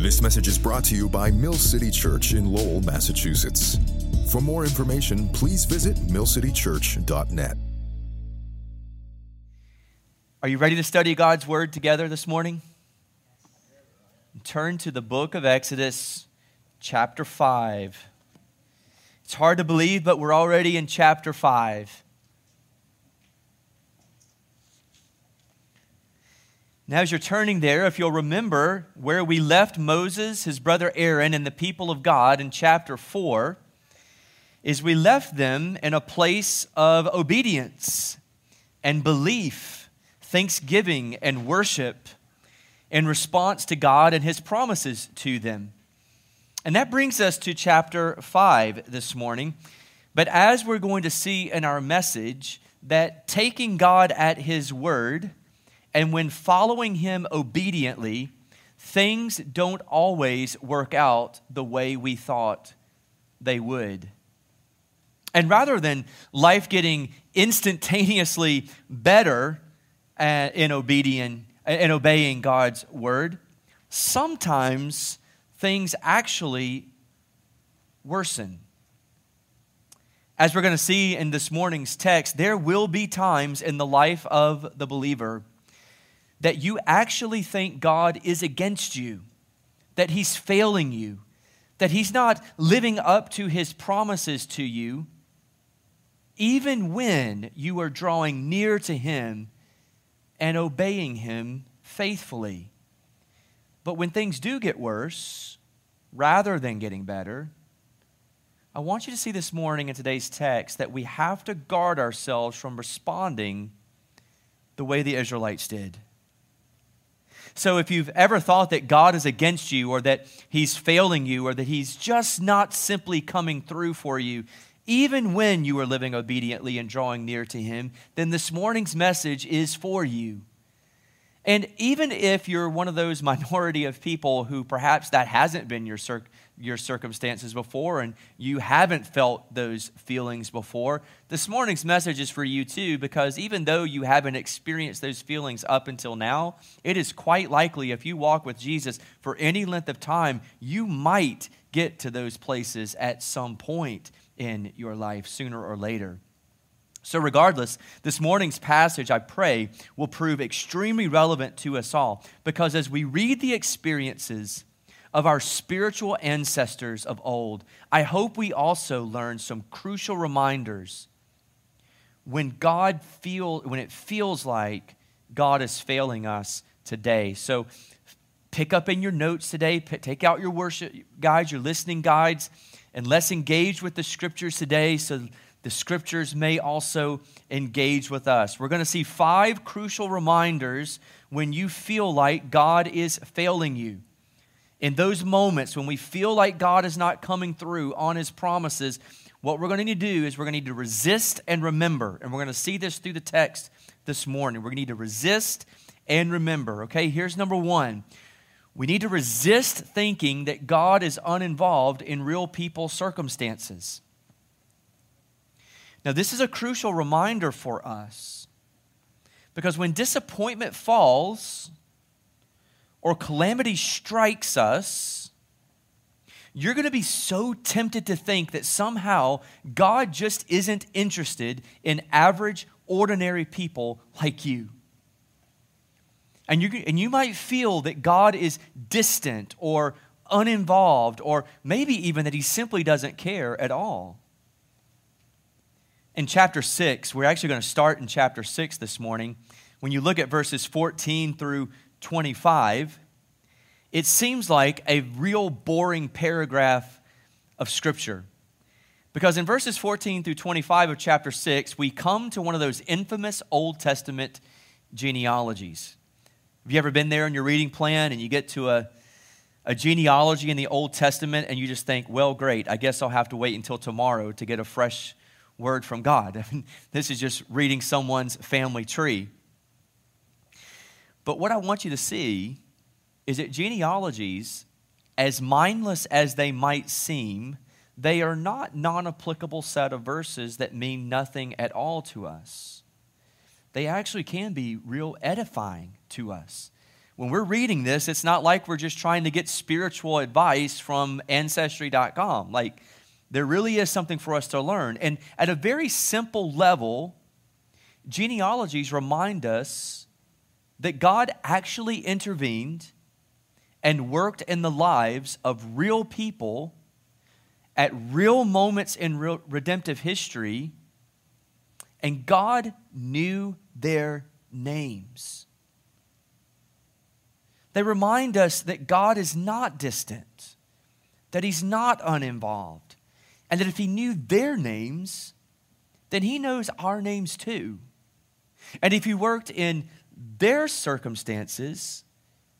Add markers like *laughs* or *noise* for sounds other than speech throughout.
This message is brought to you by Mill City Church in Lowell, Massachusetts. For more information, please visit millcitychurch.net. Are you ready to study God's Word together this morning? Turn to the book of Exodus, chapter 5. It's hard to believe, but we're already in chapter 5. Now, as you're turning there, if you'll remember where we left Moses, his brother Aaron, and the people of God in chapter 4, is we left them in a place of obedience and belief, thanksgiving and worship in response to God and his promises to them. And that brings us to chapter 5 this morning. But as we're going to see in our message, that taking God at his word, and when following Him obediently, things don't always work out the way we thought they would. And rather than life getting instantaneously better uh, in, obedient, in obeying God's word, sometimes things actually worsen. As we're going to see in this morning's text, there will be times in the life of the believer that you actually think God is against you, that He's failing you, that He's not living up to His promises to you, even when you are drawing near to Him and obeying Him faithfully. But when things do get worse, rather than getting better, I want you to see this morning in today's text that we have to guard ourselves from responding the way the Israelites did. So if you've ever thought that God is against you or that he's failing you or that he's just not simply coming through for you, even when you are living obediently and drawing near to him, then this morning's message is for you. And even if you're one of those minority of people who perhaps that hasn't been your, cir- your circumstances before and you haven't felt those feelings before, this morning's message is for you too, because even though you haven't experienced those feelings up until now, it is quite likely if you walk with Jesus for any length of time, you might get to those places at some point in your life, sooner or later. So, regardless, this morning's passage, I pray, will prove extremely relevant to us all because as we read the experiences of our spiritual ancestors of old, I hope we also learn some crucial reminders when God feel when it feels like God is failing us today. So pick up in your notes today, take out your worship guides, your listening guides, and let's engage with the scriptures today so the scriptures may also engage with us. We're going to see five crucial reminders when you feel like God is failing you. In those moments when we feel like God is not coming through on his promises, what we're going to need to do is we're going to need to resist and remember. And we're going to see this through the text this morning. We're going to need to resist and remember. Okay, here's number one. We need to resist thinking that God is uninvolved in real people's circumstances. Now, this is a crucial reminder for us because when disappointment falls or calamity strikes us, you're going to be so tempted to think that somehow God just isn't interested in average, ordinary people like you. And you, and you might feel that God is distant or uninvolved, or maybe even that he simply doesn't care at all in chapter 6, we're actually going to start in chapter 6 this morning. When you look at verses 14 through 25, it seems like a real boring paragraph of Scripture. Because in verses 14 through 25 of chapter 6, we come to one of those infamous Old Testament genealogies. Have you ever been there in your reading plan and you get to a, a genealogy in the Old Testament and you just think, well, great, I guess I'll have to wait until tomorrow to get a fresh word from God. I *laughs* mean, this is just reading someone's family tree. But what I want you to see is that genealogies, as mindless as they might seem, they are not non applicable set of verses that mean nothing at all to us. They actually can be real edifying to us. when we're reading this, it's not like we're just trying to get spiritual advice from ancestry.com. Like, there really is something for us to learn. And at a very simple level, genealogies remind us that God actually intervened and worked in the lives of real people at real moments in real redemptive history, and God knew their names. They remind us that God is not distant, that He's not uninvolved, and that if He knew their names, then He knows our names too. And if He worked in their circumstances,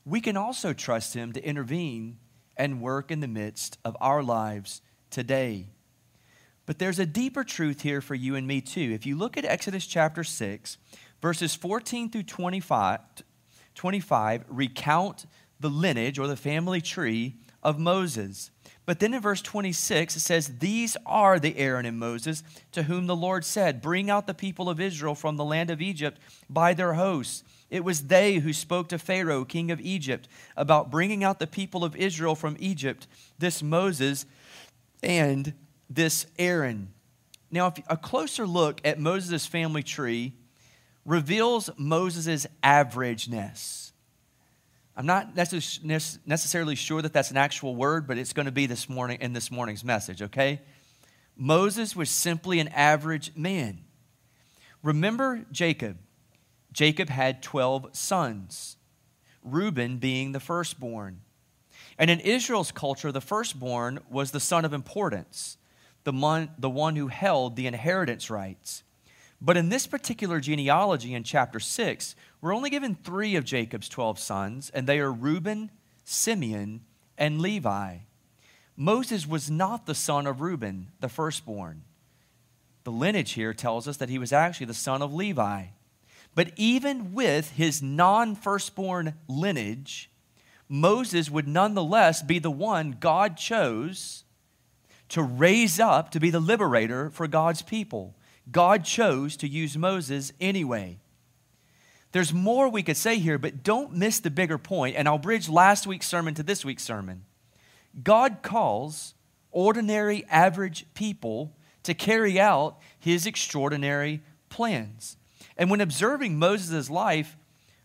we can also trust Him to intervene and work in the midst of our lives today. But there's a deeper truth here for you and me too. If you look at Exodus chapter 6, verses 14 through 25, 25 recount the lineage or the family tree of Moses. But then in verse 26, it says, These are the Aaron and Moses to whom the Lord said, Bring out the people of Israel from the land of Egypt by their hosts. It was they who spoke to Pharaoh, king of Egypt, about bringing out the people of Israel from Egypt, this Moses and this Aaron. Now, if a closer look at Moses' family tree reveals Moses' averageness. I'm not necessarily sure that that's an actual word, but it's going to be this morning in this morning's message, okay? Moses was simply an average man. Remember Jacob. Jacob had 12 sons, Reuben being the firstborn. And in Israel's culture, the firstborn was the son of importance, the one, the one who held the inheritance rights. But in this particular genealogy in chapter 6, we're only given three of Jacob's 12 sons, and they are Reuben, Simeon, and Levi. Moses was not the son of Reuben, the firstborn. The lineage here tells us that he was actually the son of Levi. But even with his non firstborn lineage, Moses would nonetheless be the one God chose to raise up to be the liberator for God's people. God chose to use Moses anyway. There's more we could say here, but don't miss the bigger point, and I'll bridge last week's sermon to this week's sermon. God calls ordinary, average people to carry out his extraordinary plans. And when observing Moses' life,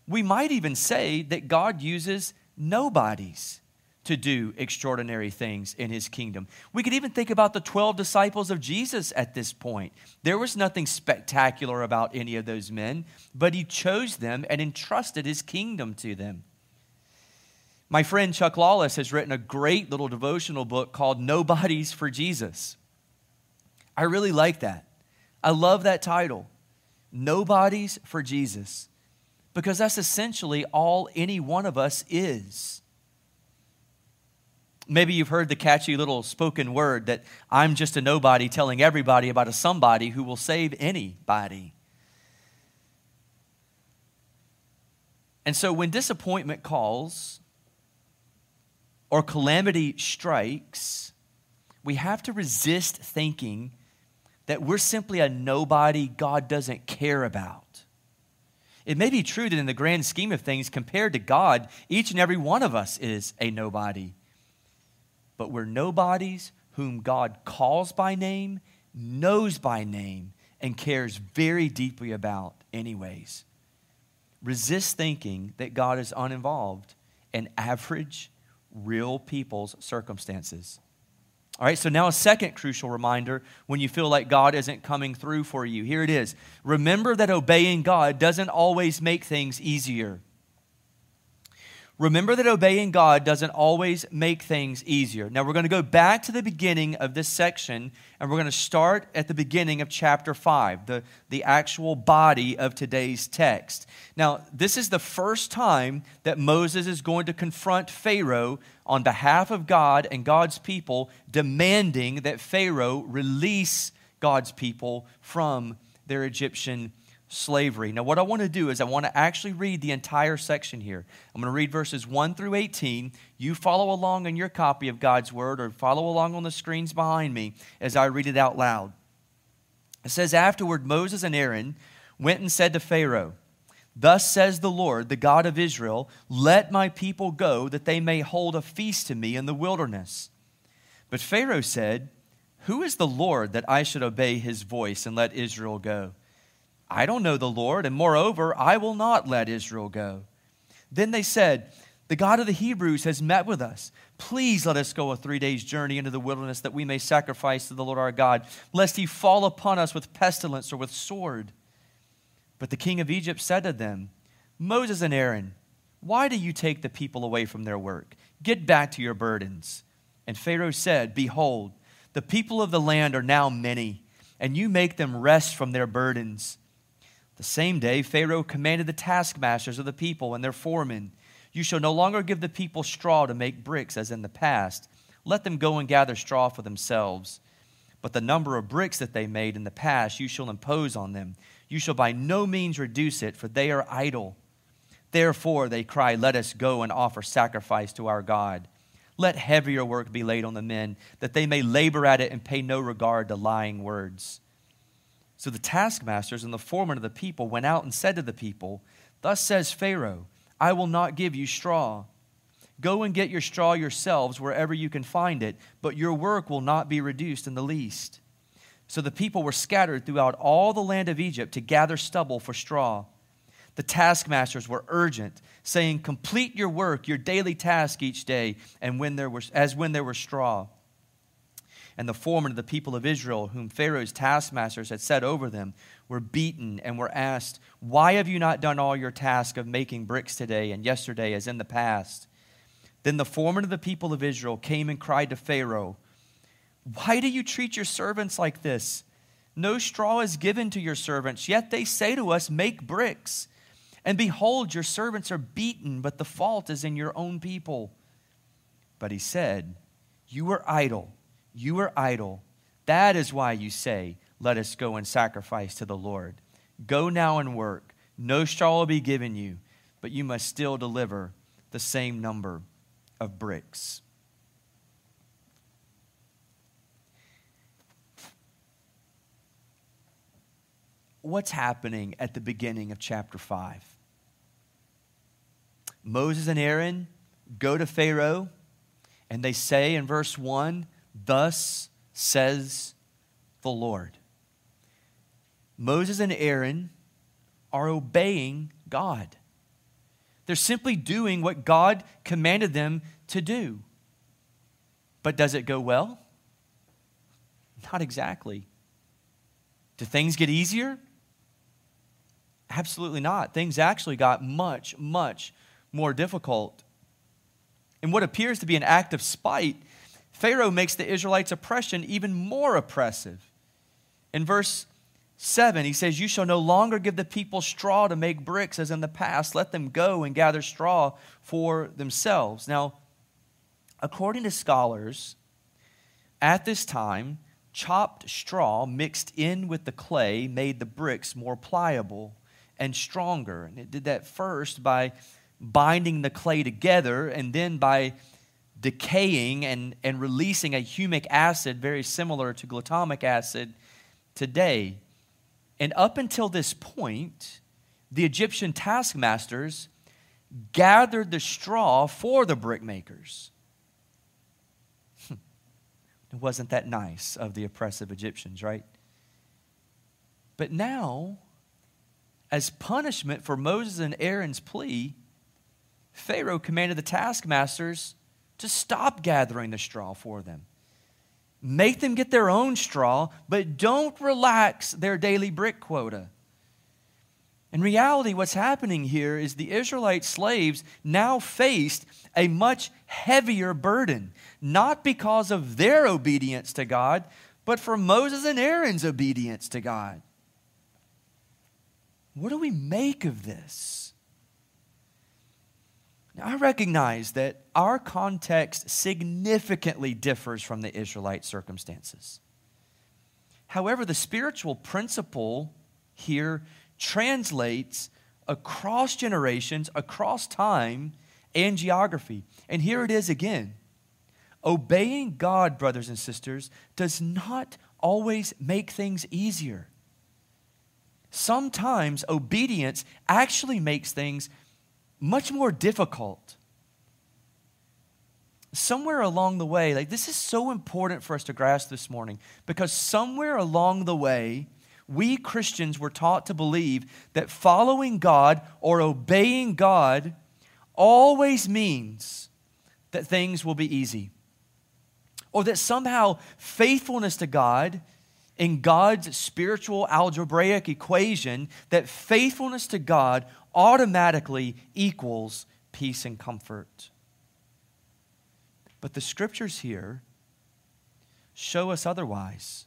we might even say that God uses nobodies to do extraordinary things in his kingdom. We could even think about the 12 disciples of Jesus at this point. There was nothing spectacular about any of those men, but he chose them and entrusted his kingdom to them. My friend Chuck Lawless has written a great little devotional book called Nobodies for Jesus. I really like that. I love that title, Nobodies for Jesus, because that's essentially all any one of us is. Maybe you've heard the catchy little spoken word that I'm just a nobody telling everybody about a somebody who will save anybody. And so when disappointment calls or calamity strikes, we have to resist thinking that we're simply a nobody God doesn't care about. It may be true that in the grand scheme of things, compared to God, each and every one of us is a nobody but we're nobodies whom God calls by name, knows by name, and cares very deeply about, anyways. Resist thinking that God is uninvolved in average, real people's circumstances. All right, so now a second crucial reminder when you feel like God isn't coming through for you. Here it is. Remember that obeying God doesn't always make things easier. Remember that obeying God doesn't always make things easier. Now, we're going to go back to the beginning of this section, and we're going to start at the beginning of chapter 5, the, the actual body of today's text. Now, this is the first time that Moses is going to confront Pharaoh on behalf of God and God's people, demanding that Pharaoh release God's people from their Egyptian slavery. Now, what I want to do is I want to actually read the entire section here. I'm going to read verses 1 through 18. You follow along in your copy of God's Word or follow along on the screens behind me as I read it out loud. It says, Afterward, Moses and Aaron went and said to Pharaoh, Thus says the Lord, the God of Israel, let my people go that they may hold a feast to me in the wilderness. But Pharaoh said, Who is the Lord that I should obey his voice and let Israel go? I don't know the Lord, and moreover, I will not let Israel go. Then they said, The God of the Hebrews has met with us. Please let us go a three days' journey into the wilderness that we may sacrifice to the Lord our God, lest he fall upon us with pestilence or with sword. But the king of Egypt said to them, Moses and Aaron, why do you take the people away from their work? Get back to your burdens. And Pharaoh said, Behold, the people of the land are now many, and you make them rest from their burdens. The same day, Pharaoh commanded the taskmasters of the people and their foremen, You shall no longer give the people straw to make bricks as in the past. Let them go and gather straw for themselves. But the number of bricks that they made in the past you shall impose on them you shall by no means reduce it, for they are idle. Therefore they cry, Let us go and offer sacrifice to our God. Let heavier work be laid on the men, that they may labor at it and pay no regard to lying words. So the taskmasters and the foremen of the people went out and said to the people, Thus says Pharaoh, I will not give you straw. Go and get your straw yourselves wherever you can find it, but your work will not be reduced in the least. So the people were scattered throughout all the land of Egypt to gather stubble for straw. The taskmasters were urgent, saying, Complete your work, your daily task each day, and when there was, as when there was straw. And the foremen of the people of Israel, whom Pharaoh's taskmasters had set over them, were beaten and were asked, Why have you not done all your task of making bricks today and yesterday as in the past? Then the foreman of the people of Israel came and cried to Pharaoh, why do you treat your servants like this? No straw is given to your servants, yet they say to us, Make bricks. And behold, your servants are beaten, but the fault is in your own people. But he said, You are idle. You are idle. That is why you say, Let us go and sacrifice to the Lord. Go now and work. No straw will be given you, but you must still deliver the same number of bricks. what's happening at the beginning of chapter 5. Moses and Aaron go to Pharaoh, and they say in verse 1, Thus says the Lord. Moses and Aaron are obeying God. They're simply doing what God commanded them to do. But does it go well? Not exactly. Do things get easier? Absolutely not. Things actually got much, much more difficult. In what appears to be an act of spite, Pharaoh makes the Israelites' oppression even more oppressive. In verse 7, he says, You shall no longer give the people straw to make bricks as in the past. Let them go and gather straw for themselves. Now, according to scholars, at this time, chopped straw mixed in with the clay made the bricks more pliable and stronger. And it did that first by binding the clay together and then by decaying and, and releasing a humic acid very similar to glutamic acid today. And up until this point, the Egyptian taskmasters gathered the straw for the brickmakers. Hmm. it wasn't that nice of the oppressive Egyptians, right? But now, as punishment for Moses and Aaron's plea, Pharaoh commanded the taskmasters to stop gathering the straw for them. Make them get their own straw, but don't relax their daily brick quota. In reality, what's happening here is the Israelite slaves now faced a much heavier burden, not because of their obedience to God, but for Moses and Aaron's obedience to God. What do we make of this? Now, I recognize that our context significantly differs from the Israelite circumstances. However, the spiritual principle here translates across generations, across time, and geography. And here it is again. Obeying God, brothers and sisters, does not always make things easier. sometimes obedience actually makes things much more difficult. Somewhere along the way, like this is so important for us to grasp this morning because somewhere along the way, we Christians were taught to believe that following God or obeying God always means that things will be easy. Or that somehow faithfulness to God in God's spiritual algebraic equation, that faithfulness to God automatically equals peace and comfort. But the scriptures here show us otherwise.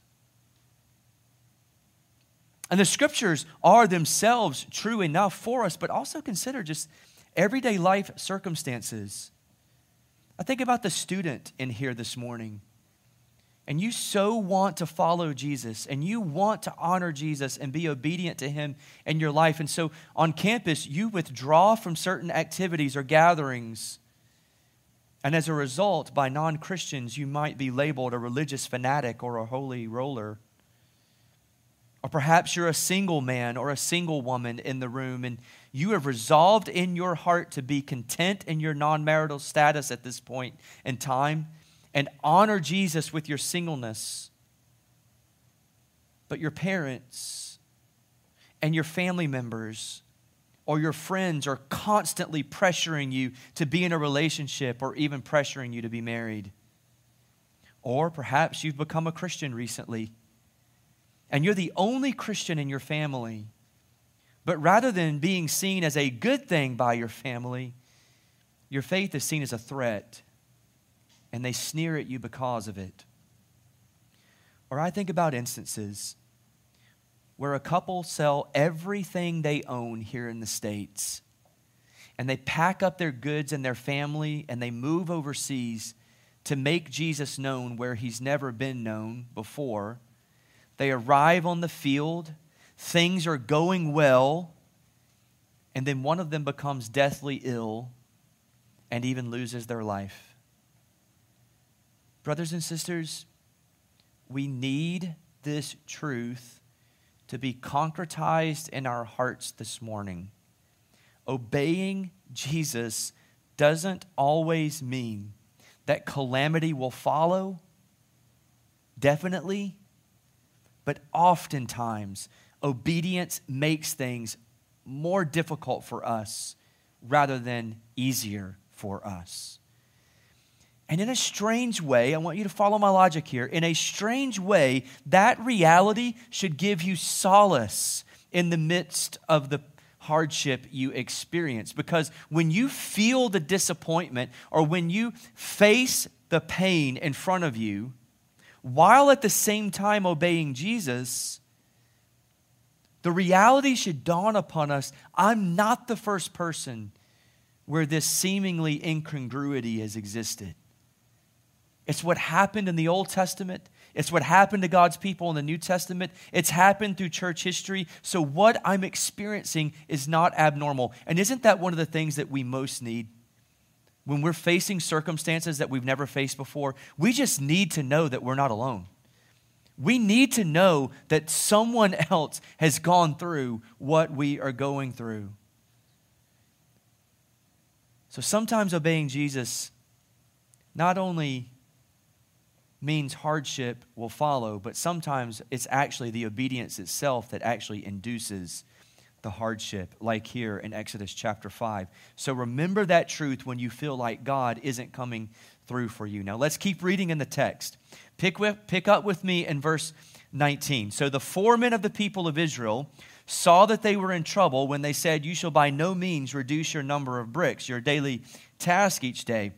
And the scriptures are themselves true enough for us, but also consider just everyday life circumstances. I think about the student in here this morning. And you so want to follow Jesus and you want to honor Jesus and be obedient to him in your life. And so on campus, you withdraw from certain activities or gatherings. And as a result, by non Christians, you might be labeled a religious fanatic or a holy roller. Or perhaps you're a single man or a single woman in the room, and you have resolved in your heart to be content in your non marital status at this point in time and honor Jesus with your singleness. But your parents and your family members or your friends are constantly pressuring you to be in a relationship or even pressuring you to be married. Or perhaps you've become a Christian recently and you're the only Christian in your family. But rather than being seen as a good thing by your family, your faith is seen as a threat, and they sneer at you because of it. Or I think about instances where a couple sell everything they own here in the States, and they pack up their goods and their family, and they move overseas to make Jesus known where he's never been known before they arrive on the field, things are going well, and then one of them becomes deathly ill and even loses their life. Brothers and sisters, we need this truth to be concretized in our hearts this morning. Obeying Jesus doesn't always mean that calamity will follow, definitely, but oftentimes, obedience makes things more difficult for us rather than easier for us. And in a strange way, I want you to follow my logic here. In a strange way, that reality should give you solace in the midst of the hardship you experience. Because when you feel the disappointment or when you face the pain in front of you, while at the same time obeying Jesus, the reality should dawn upon us I'm not the first person where this seemingly incongruity has existed. It's what happened in the Old Testament. It's what happened to God's people in the New Testament. It's happened through church history. So, what I'm experiencing is not abnormal. And isn't that one of the things that we most need? when we're facing circumstances that we've never faced before, we just need to know that we're not alone. We need to know that someone *laughs* else has gone through what we are going through. So sometimes obeying Jesus not only means hardship will follow, but sometimes it's actually the obedience itself that actually induces the hardship, like here in Exodus chapter 5. So remember that truth when you feel like God isn't coming through for you. Now let's keep reading in the text. Pick, with, pick up with me in verse 19. So the foremen of the people of Israel saw that they were in trouble when they said, You shall by no means reduce your number of bricks, your daily task each day.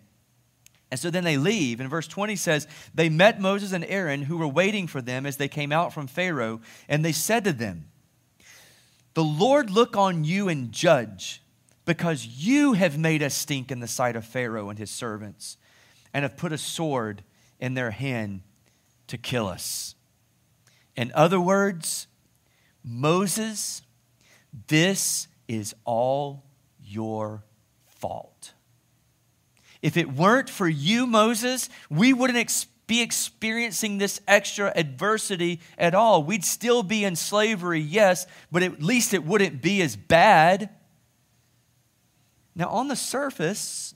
And so then they leave. And verse 20 says, They met Moses and Aaron, who were waiting for them as they came out from Pharaoh, and they said to them, the Lord look on you and judge, because you have made us stink in the sight of Pharaoh and his servants, and have put a sword in their hand to kill us. In other words, Moses, this is all your fault. If it weren't for you, Moses, we wouldn't expect be experiencing this extra adversity at all. We'd still be in slavery, yes, but at least it wouldn't be as bad. Now, on the surface,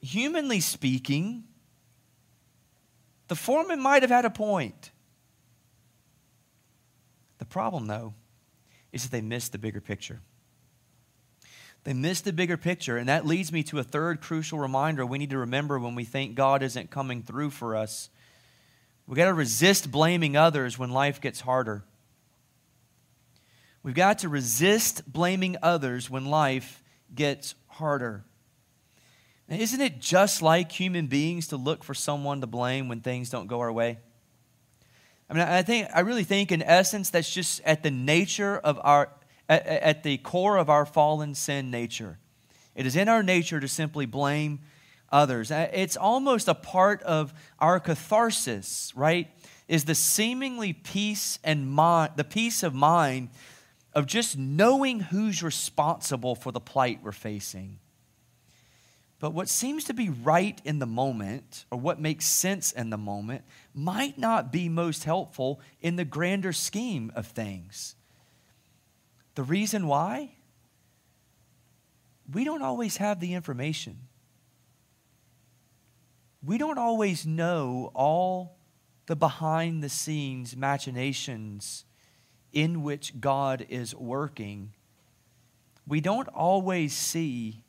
humanly speaking, the foreman might have had a point. The problem, though, is that they missed the bigger picture. They miss the bigger picture, and that leads me to a third crucial reminder we need to remember when we think God isn't coming through for us. We've got to resist blaming others when life gets harder. We've got to resist blaming others when life gets harder. Now, isn't it just like human beings to look for someone to blame when things don't go our way? I mean, I think I really think in essence that's just at the nature of our at, at the core of our fallen sin nature. It is in our nature to simply blame others. Uh, it's almost a part of our catharsis, right? Is the seemingly peace and mind, the peace of mind of just knowing who's responsible for the plight we're facing. But what seems to be right in the moment, or what makes sense in the moment, might not be most helpful in the grander scheme of things. The reason why? We don't always have the information. We don't always know all the behind the scenes machinations in which God is working. We don't always see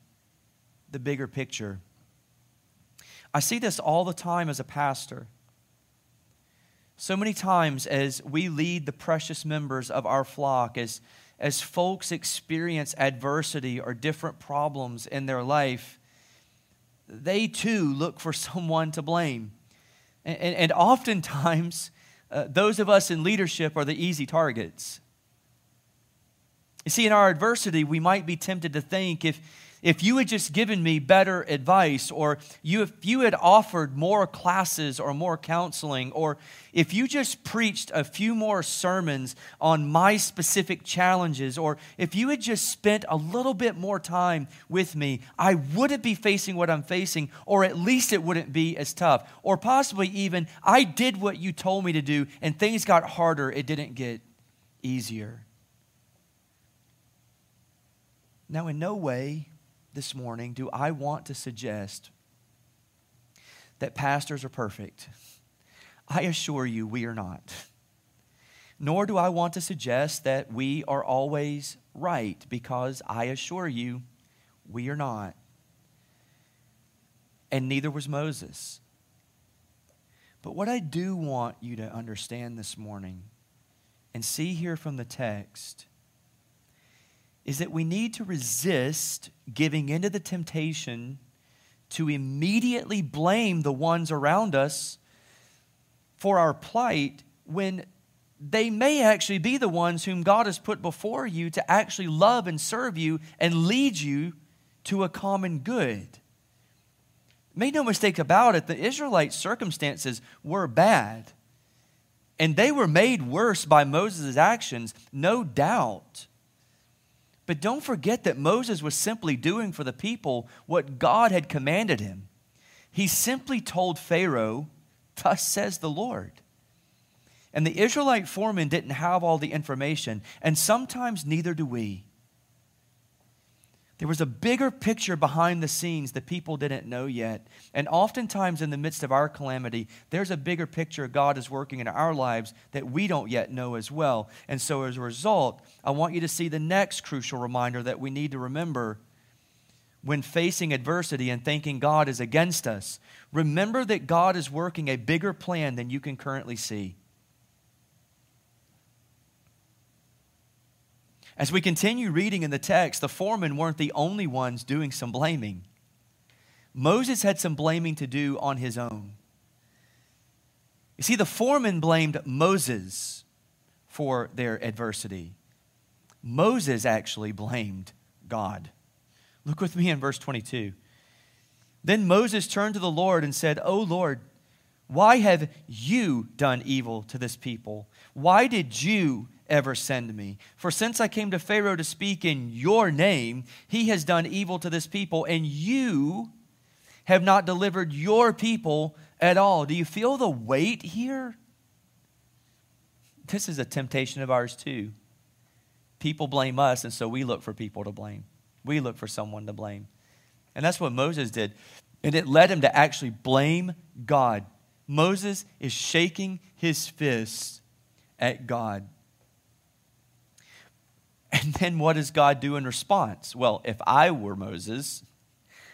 the bigger picture. I see this all the time as a pastor. So many times, as we lead the precious members of our flock, as as folks experience adversity or different problems in their life, they too look for *laughs* someone to blame. And, and, and oftentimes, uh, those of us in leadership are the easy targets. You see, in our adversity, we might be tempted to think if, if you had just given me better advice, or you, if you had offered more classes or more counseling, or if you just preached a few more sermons on my specific challenges, or if you had just spent a little bit more time with me, I wouldn't be facing what I'm facing, or at least it wouldn't be as tough. Or possibly even, I did what you told me to do, and things got harder, it didn't get easier. Now, in no way this morning do I want to suggest that pastors are perfect. I assure you, we are not. Nor do I want to suggest that we are always right, because I assure you, we are not. And neither was Moses. But what I do want you to understand this morning and see here from the text is that we need to resist giving into the temptation to immediately blame the ones around us for our plight when they may actually be the ones whom God has put before you to actually love and serve you and lead you to a common good. Make no mistake about it, the Israelite circumstances were bad. And they were made worse by Moses' actions, no doubt. But don't forget that Moses was simply doing for the people what God had commanded him. He simply told Pharaoh, Thus says the Lord. And the Israelite foreman didn't have all the information, and sometimes neither do we. There was a bigger picture behind the scenes that people didn't know yet. And oftentimes, in the midst of our calamity, there's a bigger picture of God is working in our lives that we don't yet know as well. And so, as a result, I want you to see the next crucial reminder that we need to remember when facing adversity and thinking God is against us. Remember that God is working a bigger plan than you can currently see. As we continue reading in the text, the foremen weren't the only ones doing some blaming. Moses had some blaming to do on his own. You see, the foreman blamed Moses for their adversity. Moses actually blamed God. Look with me in verse 22. Then Moses turned to the Lord and said, O Lord, why have you done evil to this people? Why did you ever send me. For since I came to Pharaoh to speak in your name, he has done evil to this people, and you have not delivered your people at all. Do you feel the weight here? This is a temptation of ours too. People blame us, and so we look for people to blame. We look for someone to blame. And that's what Moses did. And it led him to actually blame God. Moses is shaking his fist at God. *laughs* And then what does God do in response? Well, if I were Moses,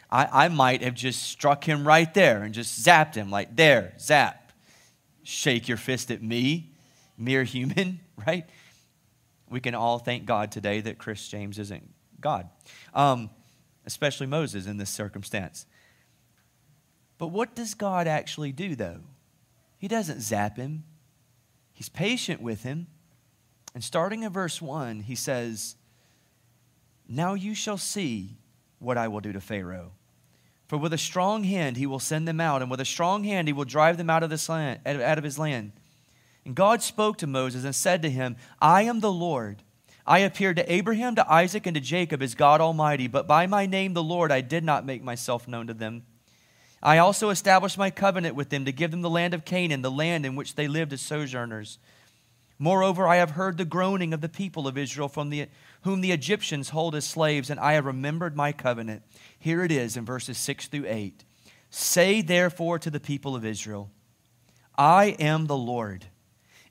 I, I might have just struck him right there and just zapped him, like, there, zap. Shake your fist at me, mere human, *laughs* right? We can all thank God today that Chris James isn't God, um, especially Moses in this circumstance. But what does God actually do, though? He doesn't zap him, He's patient with him. And starting in verse 1, he says, Now you shall see what I will do to Pharaoh. For with a strong hand he will send them out, and with a strong hand he will drive them out of, this land, out of his land. And God spoke to Moses and said to him, I am the Lord. I appeared to Abraham, to Isaac, and to Jacob as God Almighty, but by my name, the Lord, I did not make myself known to them. I also established my covenant with them to give them the land of Canaan, the land in which they lived as sojourners. Moreover, I have heard the groaning of the people of Israel, from the, whom the Egyptians hold as slaves, and I have remembered my covenant. Here it is in verses 6 through 8. Say therefore to the people of Israel, I am the Lord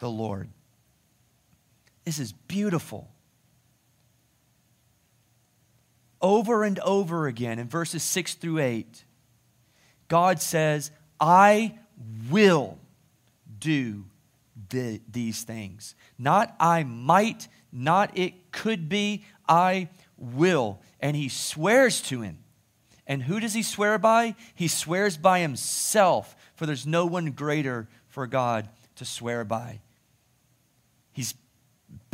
the Lord. This is beautiful. Over and over again in verses 6 through 8, God says, I will do the, these things. Not I might, not it could be, I will. And he swears to him. And who does he swear by? He swears by himself, for there's no one greater for God to swear by.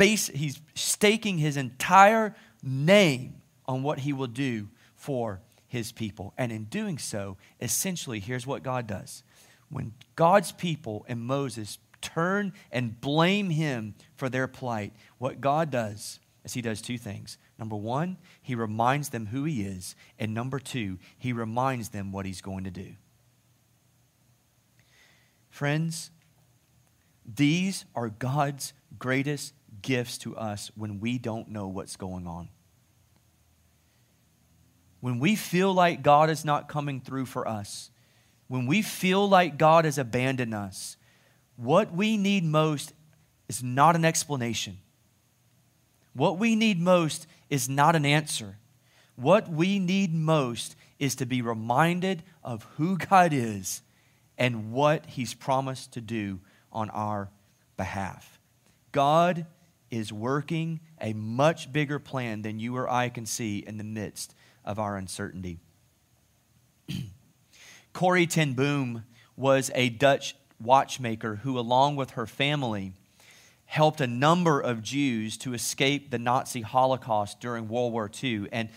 He's, base, he's staking his entire name on what he will do for his people. And in doing so, essentially, here's what God does. When God's people and Moses turn and blame him for their plight, what God does is he does two things. Number one, he reminds them who he is. And number two, he reminds them what he's going to do. Friends, these are God's greatest gifts to us when we don't know what's going on. When we feel like God is not coming through for us, when we feel like God has abandoned us, what we need most is not an explanation. What we need most is not an answer. What we need most is to be reminded of who God is and what He's promised to do on our behalf. God is working a much bigger plan than you or I can see in the midst of our uncertainty. *clears throat* Corrie ten Boom was a Dutch watchmaker who, along with her family, helped a number of Jews to escape the Nazi Holocaust during World War II. And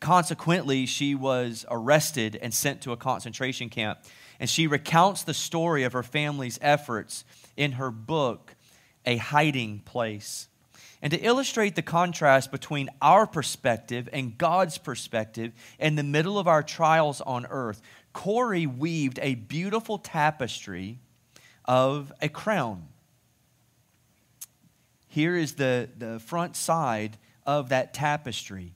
consequently, she was arrested and sent to a concentration camp. And she recounts the story of her family's efforts in her book, A Hiding Place. And to illustrate the contrast between our perspective and God's perspective in the middle of our trials on earth, Corrie weaved a beautiful tapestry of a crown. Here is the, the front side of that tapestry.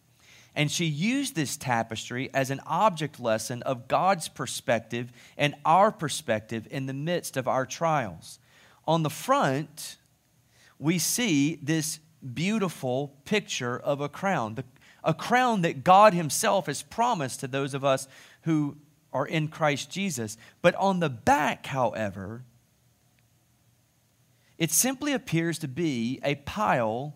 And she used this tapestry as an object lesson of God's perspective and our perspective in the midst of our trials. On the front, we see this beautiful picture of a crown, a crown that God Himself has promised to those of us who are in Christ Jesus. But on the back, however, it simply appears to be a pile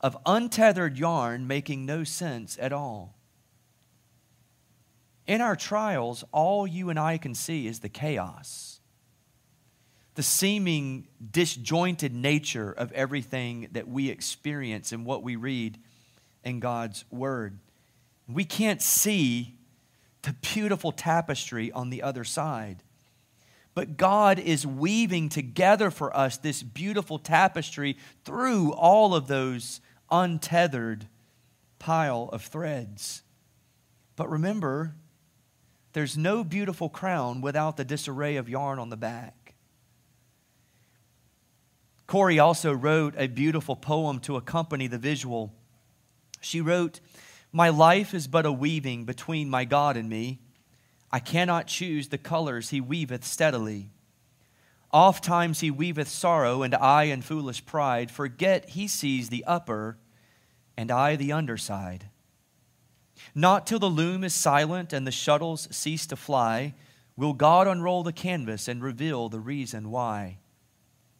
of untethered yarn making no sense at all. In our trials, all you and I can see is the chaos, the seeming disjointed nature of everything that we experience and what we read in God's Word. We can't see the beautiful tapestry on the other side. But God is weaving together for us this beautiful tapestry through all of those untethered pile of threads. But remember, there's no beautiful crown without the disarray of yarn on the back. Corrie also wrote a beautiful poem to accompany the visual. She wrote, My life is but a weaving between my God and me. I cannot choose the colors he weaveth steadily. Oft times he weaveth sorrow, and I in foolish pride forget he sees the upper, and I the underside. Not till the loom is silent and the shuttles cease to fly will God unroll the canvas and reveal the reason why.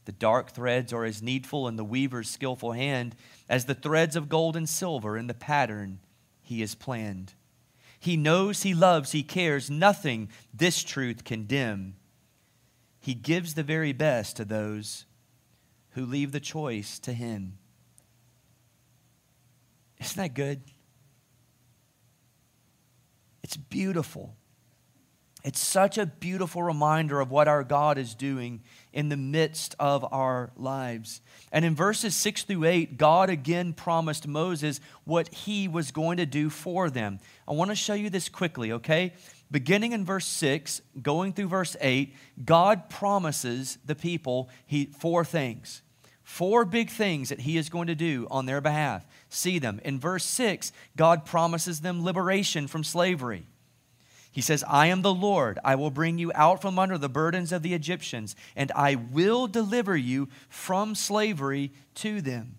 The dark threads are as needful in the weaver's skillful hand as the threads of gold and silver in the pattern he has planned. He knows, he loves, he cares. Nothing this truth can dim. He gives the very best to those who leave the choice to him. Isn't that good? It's beautiful. It's such a beautiful reminder of what our God is doing in the midst of our lives. And in verses 6 through 8, God again promised Moses what he was going to do for them. I want to show you this quickly, okay? Beginning in verse 6, going through verse 8, God promises the people he, four things. Four big things that he is going to do on their behalf. See them. In verse 6, God promises them liberation from slavery. He says, I am the Lord. I will bring you out from under the burdens of the Egyptians, and I will deliver you from slavery to them.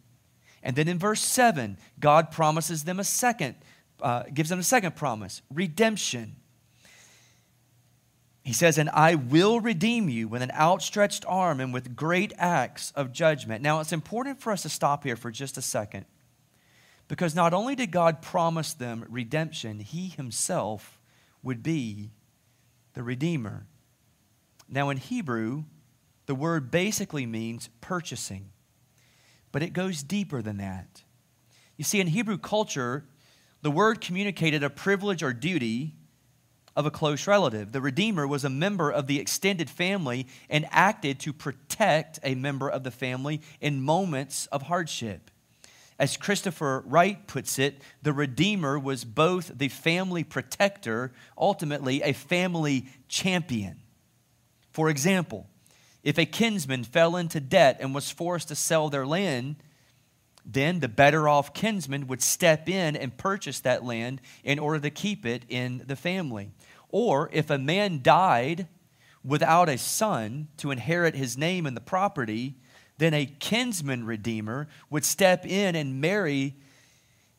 And then in verse 7, God promises them a second, uh, gives them a second promise redemption. He says, And I will redeem you with an outstretched arm and with great acts of judgment. Now, it's important for us to stop here for just a second because not only did God promise them redemption, He Himself would be the Redeemer. Now, in Hebrew, the word basically means purchasing, but it goes deeper than that. You see, in Hebrew culture, the word communicated a privilege or duty of a close relative. The Redeemer was a member of the extended family and acted to protect a member of the family in moments of hardship. As Christopher Wright puts it, the Redeemer was both the family protector, ultimately, a family champion. For example, if a kinsman fell into debt and was forced to sell their land, then the better off kinsman would step in and purchase that land in order to keep it in the family. Or if a man died without a son to inherit his name and the property, then a kinsman redeemer would step in and marry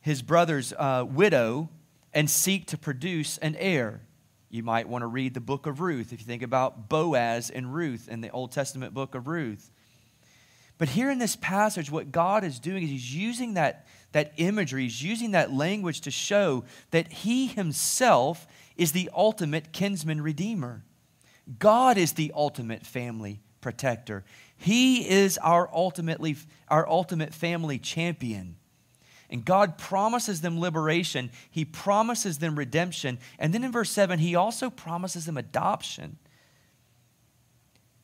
his brother's uh, widow and seek to produce an heir. You might want to read the book of Ruth if you think about Boaz and Ruth in the Old Testament book of Ruth. But here in this passage, what God is doing is He's using that, that imagery, He's using that language to show that He Himself is the ultimate kinsman redeemer. God is the ultimate family protector. He is our ultimately our ultimate family champion. And God promises them liberation. He promises them redemption. And then in verse 7, he also promises them adoption.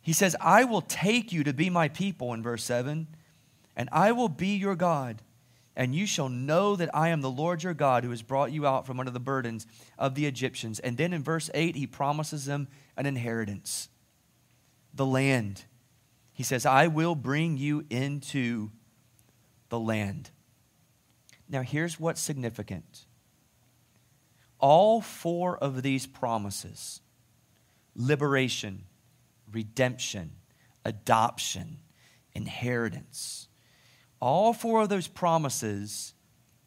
He says, I will take you to be my people, in verse 7, and I will be your God and you shall know that I am the Lord your God who has brought you out from under the burdens of the Egyptians. And then in verse 8, he promises them an inheritance the land. He says, I will bring you into the land. Now, here's what's significant all four of these promises liberation, redemption, adoption, inheritance all four of those promises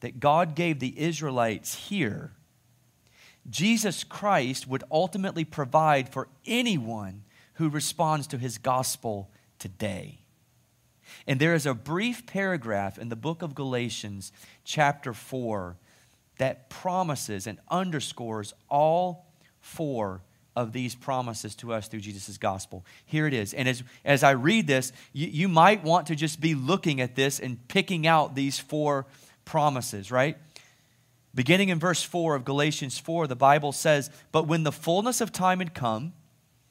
that God gave the Israelites here, Jesus Christ would ultimately provide for anyone who responds to his gospel today. And there is a brief paragraph in the book of Galatians, chapter 4, that promises and underscores all four of these promises to us through Jesus' gospel. Here it is. And as, as I read this, you, you might want to just be looking at this and picking out these four promises, right? Beginning in verse 4 of Galatians 4, the Bible says, But when the fullness of time had come,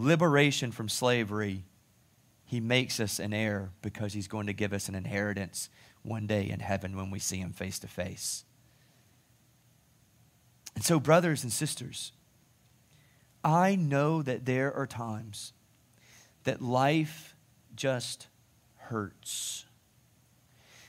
liberation from slavery. He makes us an heir because He's going to give us an inheritance one day in heaven when we see Him face to face. And so, brothers and sisters, I know that there are times that life just hurts.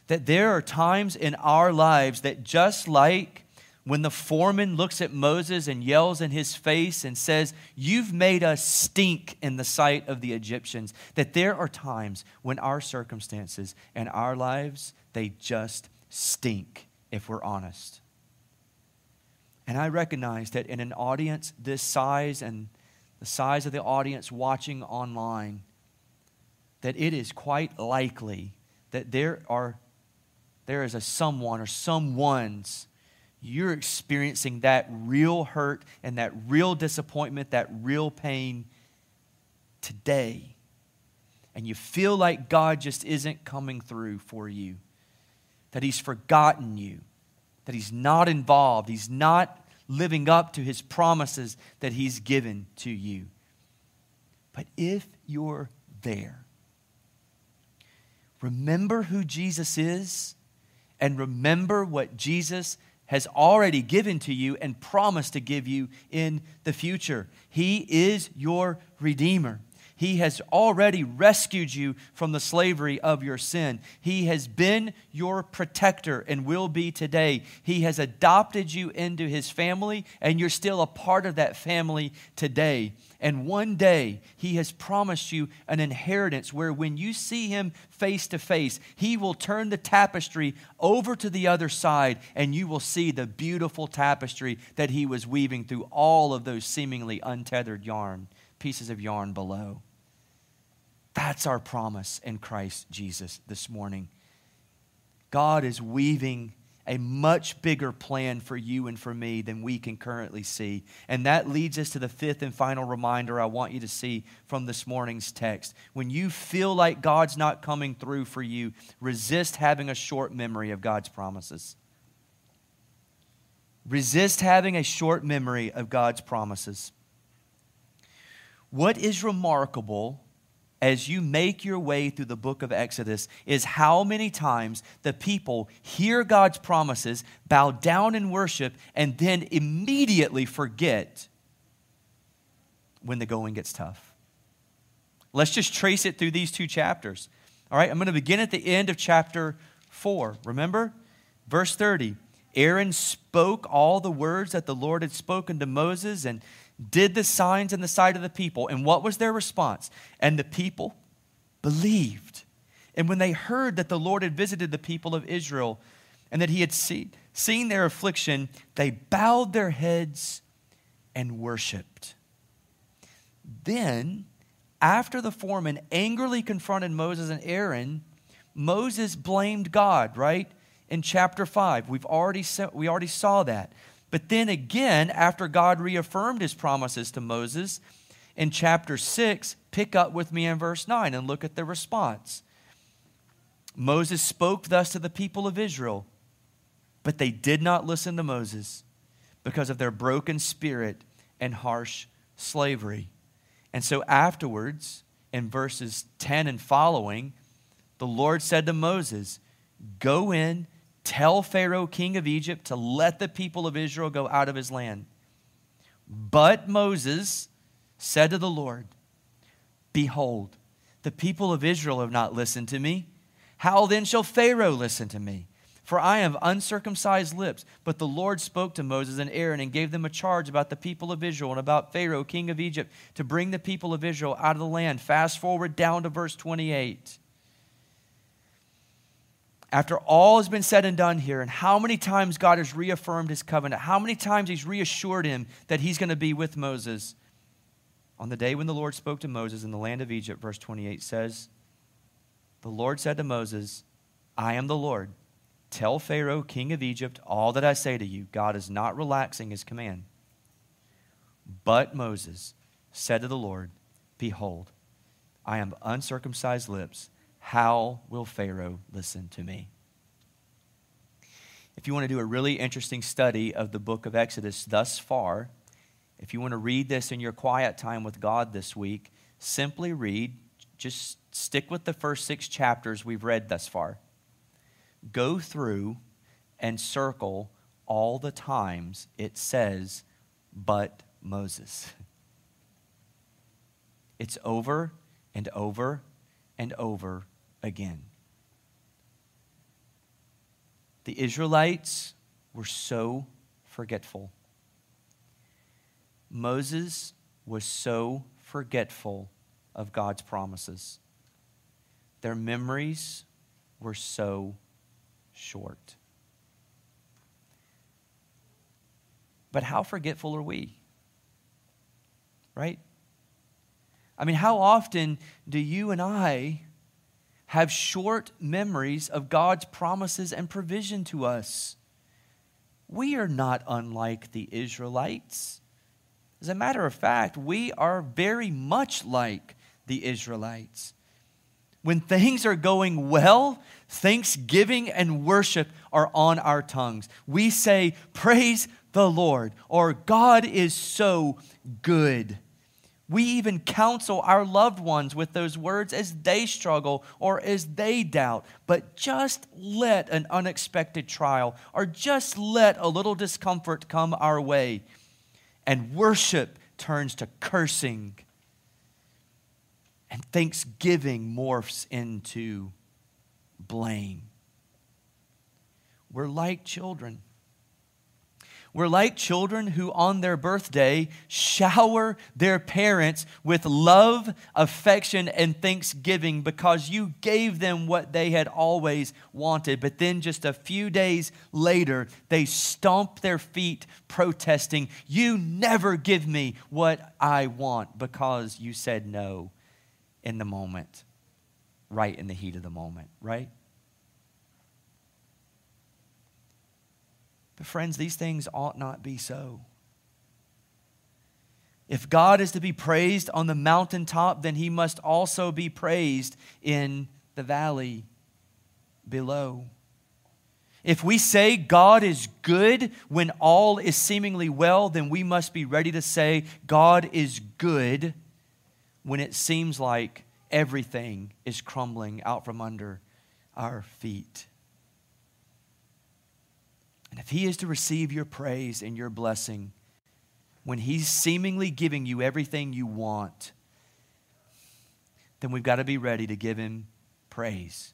That there are times in our lives that, just like when the foreman looks at Moses and yells in his face and says, You've made us stink in the sight of the Egyptians, that there are times when our circumstances and our lives, they just stink, if we're honest. And I recognize that in an audience this size and the size of the audience watching online, that it is quite likely that there are there is a someone or someone's you're experiencing that real hurt and that real disappointment, that real pain today. And you feel like God just isn't coming through for you, that He's forgotten you, that He's not involved, He's not living up to his promises that he's given to you. But if you're there, remember who Jesus is and remember what Jesus has already given to you and promised to give you in the future. He is your Redeemer. He has already rescued you from the slavery of your sin. He has been your protector and will be today. He has adopted you into his family, and you're still a part of that family today. And one day, he has promised you an inheritance where when you see him face to face, he will turn the tapestry over to the other side, and you will see the beautiful tapestry that he was weaving through all of those seemingly untethered yarn, pieces of yarn below. That's our promise in Christ Jesus this morning. God is weaving a much bigger plan for you and for me than we can currently see. And that leads us to the fifth and final reminder I want you to see from this morning's text. When you feel like God's not coming through for you, resist having a short memory of God's promises. Resist having a short memory of God's promises. What is remarkable as you make your way through the book of Exodus is how many times the people hear God's promises, bow down in worship, and then immediately forget when the going gets tough. Let's just trace it through these two chapters. All right, I'm going to begin at the end of chapter 4. Remember? Verse 30. Aaron spoke all the words that the Lord had spoken to Moses, and did the signs in the sight of the people. And what was their response? And the people believed. And when they heard that the Lord had visited the people of Israel and that he had see, seen their affliction, they bowed their heads and worshiped. Then, after the foreman angrily confronted Moses and Aaron, Moses blamed God, right? In chapter 5. We've already, we already saw that. But then again, after God reaffirmed his promises to Moses, in chapter 6, pick up with me in verse 9 and look at the response. Moses spoke thus to the people of Israel, but they did not listen to Moses because of their broken spirit and harsh slavery. And so afterwards, in verses 10 and following, the Lord said to Moses, Go in Tell Pharaoh, king of Egypt, to let the people of Israel go out of his land. But Moses said to the Lord, Behold, the people of Israel have not listened to me. How then shall Pharaoh listen to me? For I have uncircumcised lips. But the Lord spoke to Moses and Aaron and gave them a charge about the people of Israel and about Pharaoh, king of Egypt, to bring the people of Israel out of the land. Fast forward down to verse 28. After all has been said and done here, and how many times God has reaffirmed his covenant, how many times he's reassured him that he's going to be with Moses. On the day when the Lord spoke to Moses in the land of Egypt, verse 28 says, The Lord said to Moses, I am the Lord Tell Pharaoh, king of Egypt, all that I say to you. God is not relaxing his command. But Moses said to the Lord, Behold, I am uncircumcised lips. How will Pharaoh listen to me? If you want to do a really interesting study of the book of Exodus thus far, if you want to read this in your quiet time with God this week, simply read, just stick with the first six chapters we've read thus far go through and circle all the times it says, but Moses. It's over and over and over again. The Israelites were so forgetful. Moses was so forgetful of God's promises. Their memories were so short. But how forgetful are we? Right? I mean, how often do you and I have short memories of God's promises and provision to us? We are not unlike the Israelites. As a matter of fact, we are very much like the Israelites. When things are going well, thanksgiving and worship are on our tongues. We say, Praise the Lord, or God is so good. We even counsel our loved ones with those words as they struggle or as they doubt. But just let an unexpected trial or just let a little discomfort come our way, and worship turns to cursing and thanksgiving morphs into blame. We're like children. We're like children who, on their birthday, shower their parents with love, affection, and thanksgiving because you gave them what they had always wanted. But then, just a few days later, they stomp their feet protesting, You never give me what I want because you said no in the moment, right in the heat of the moment, right? But, friends, these things ought not be so. If God is to be praised on the mountaintop, then he must also be praised in the valley below. If we say God is good when all is seemingly well, then we must be ready to say God is good when it seems like everything is crumbling out from under our feet. And if He is to receive your praise and your blessing, when He's seemingly giving you everything you want, then we've got to be ready to give Him praise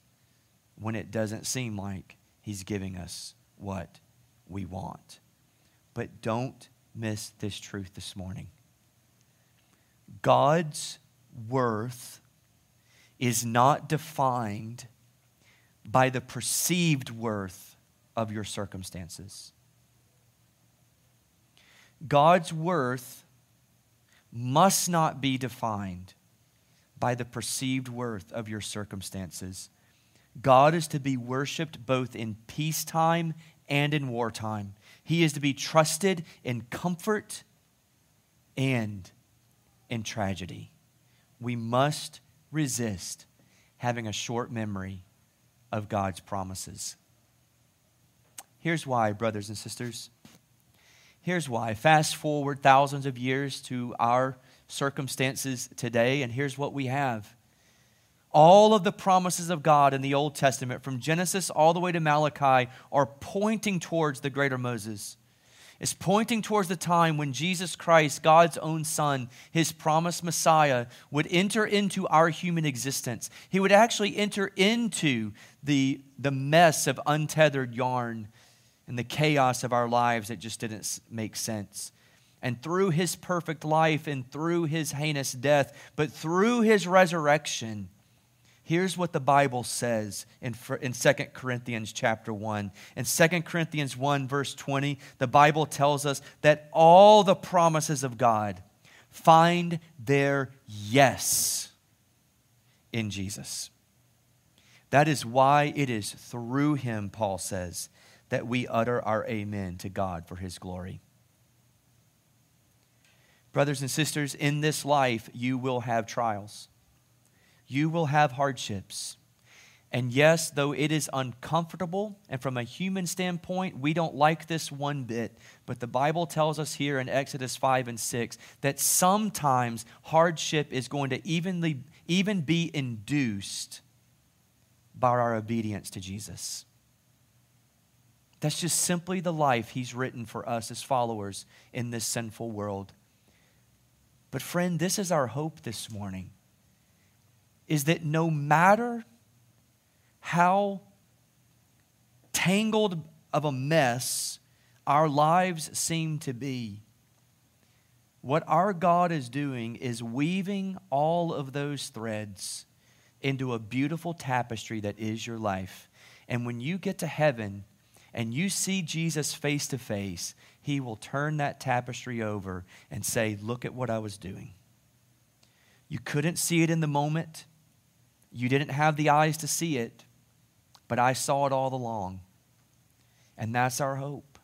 when it doesn't seem like He's giving us what we want. But don't miss this truth this morning. God's worth is not defined by the perceived worth of your circumstances. God's worth must not be defined by the perceived worth of your circumstances. God is to be worshiped both in peacetime and in wartime. He is to be trusted in comfort and in tragedy. We must resist having a short memory of God's promises. Here's why, brothers and sisters. Here's why. Fast forward thousands of years to our circumstances today, and here's what we have. All of the promises of God in the Old Testament, from Genesis all the way to Malachi, are pointing towards the greater Moses. is pointing towards the time when Jesus Christ, God's own Son, his promised Messiah, would enter into our human existence. He would actually enter into the, the mess of untethered yarn and the chaos of our lives that just didn't make sense. And through his perfect life and through his heinous death, but through his resurrection, Here's what the Bible says in, in 2 Corinthians chapter 1. In 2 Corinthians 1, verse 20, the Bible tells us that all the promises of God find their yes in Jesus. That is why it is through him, Paul says, that we utter our amen to God for his glory. Brothers and sisters, in this life, you will have trials you will have hardships. And yes, though it is uncomfortable, and from a human standpoint, we don't like this one bit, but the Bible tells us here in Exodus 5 and 6 that sometimes hardship is going to evenly, even be induced by our obedience to Jesus. That's just simply the life He's written for us as followers in this sinful world. But, friend, this is our hope this morning is that no matter how tangled of a mess our lives seem to be, what our God is doing is weaving all of those threads into a beautiful tapestry that is your life. And when you get to heaven and you see Jesus face to face, he will turn that tapestry over and say, Look at what I was doing. You couldn't see it in the moment. You didn't have the eyes to see it, but I saw it all along. And that's our hope.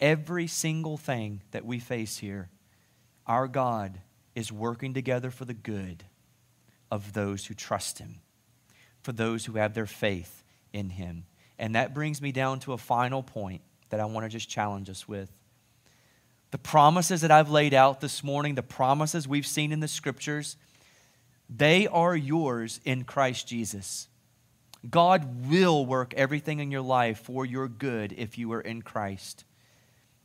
Every single thing that we face here, our God is working together for the good of those who trust Him, for those who have their faith in Him. And that brings me down to a final point that I want to just challenge us with. The promises that I've laid out this morning, the promises we've seen in the scriptures, they are yours in Christ Jesus. God will work everything in your life for your good if you are in Christ.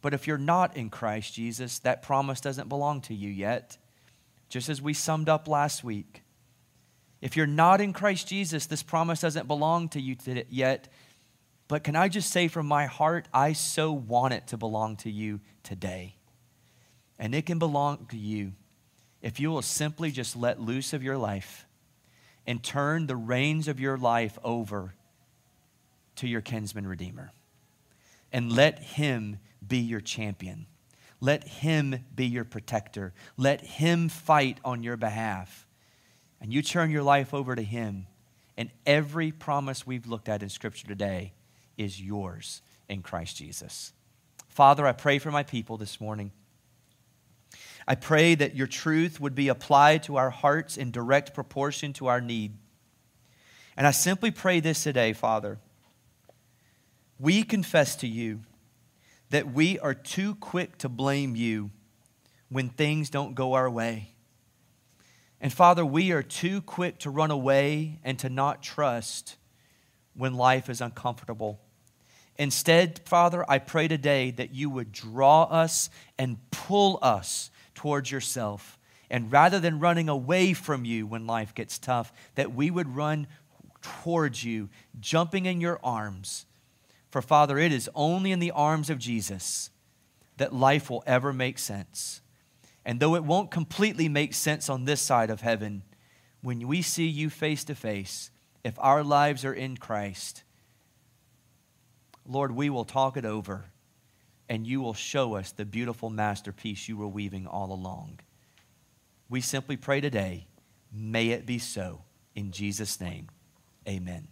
But if you're not in Christ Jesus, that promise doesn't belong to you yet. Just as we summed up last week. If you're not in Christ Jesus, this promise doesn't belong to you yet. But can I just say from my heart, I so want it to belong to you today. And it can belong to you if you will simply just let loose of your life and turn the reins of your life over to your kinsman redeemer and let him be your champion. Let him be your protector. Let him fight on your behalf. And you turn your life over to him, and every promise we've looked at in Scripture today is yours in Christ Jesus. Father, I pray for my people this morning. I pray that your truth would be applied to our hearts in direct proportion to our need. And I simply pray this today, Father. We confess to you that we are too quick to blame you when things don't go our way. And Father, we are too quick to run away and to not trust when life is uncomfortable. Instead, Father, I pray today that you would draw us and pull us towards yourself. And rather than running away from you when life gets tough, that we would run towards you, jumping in your arms. For Father, it is only in the arms of Jesus that life will ever make sense. And though it won't completely make sense on this side of heaven, when we see you face to face, if our lives are in Christ, Lord, we will talk it over and you will show us the beautiful masterpiece you were weaving all along. We simply pray today, may it be so. In Jesus' name, amen.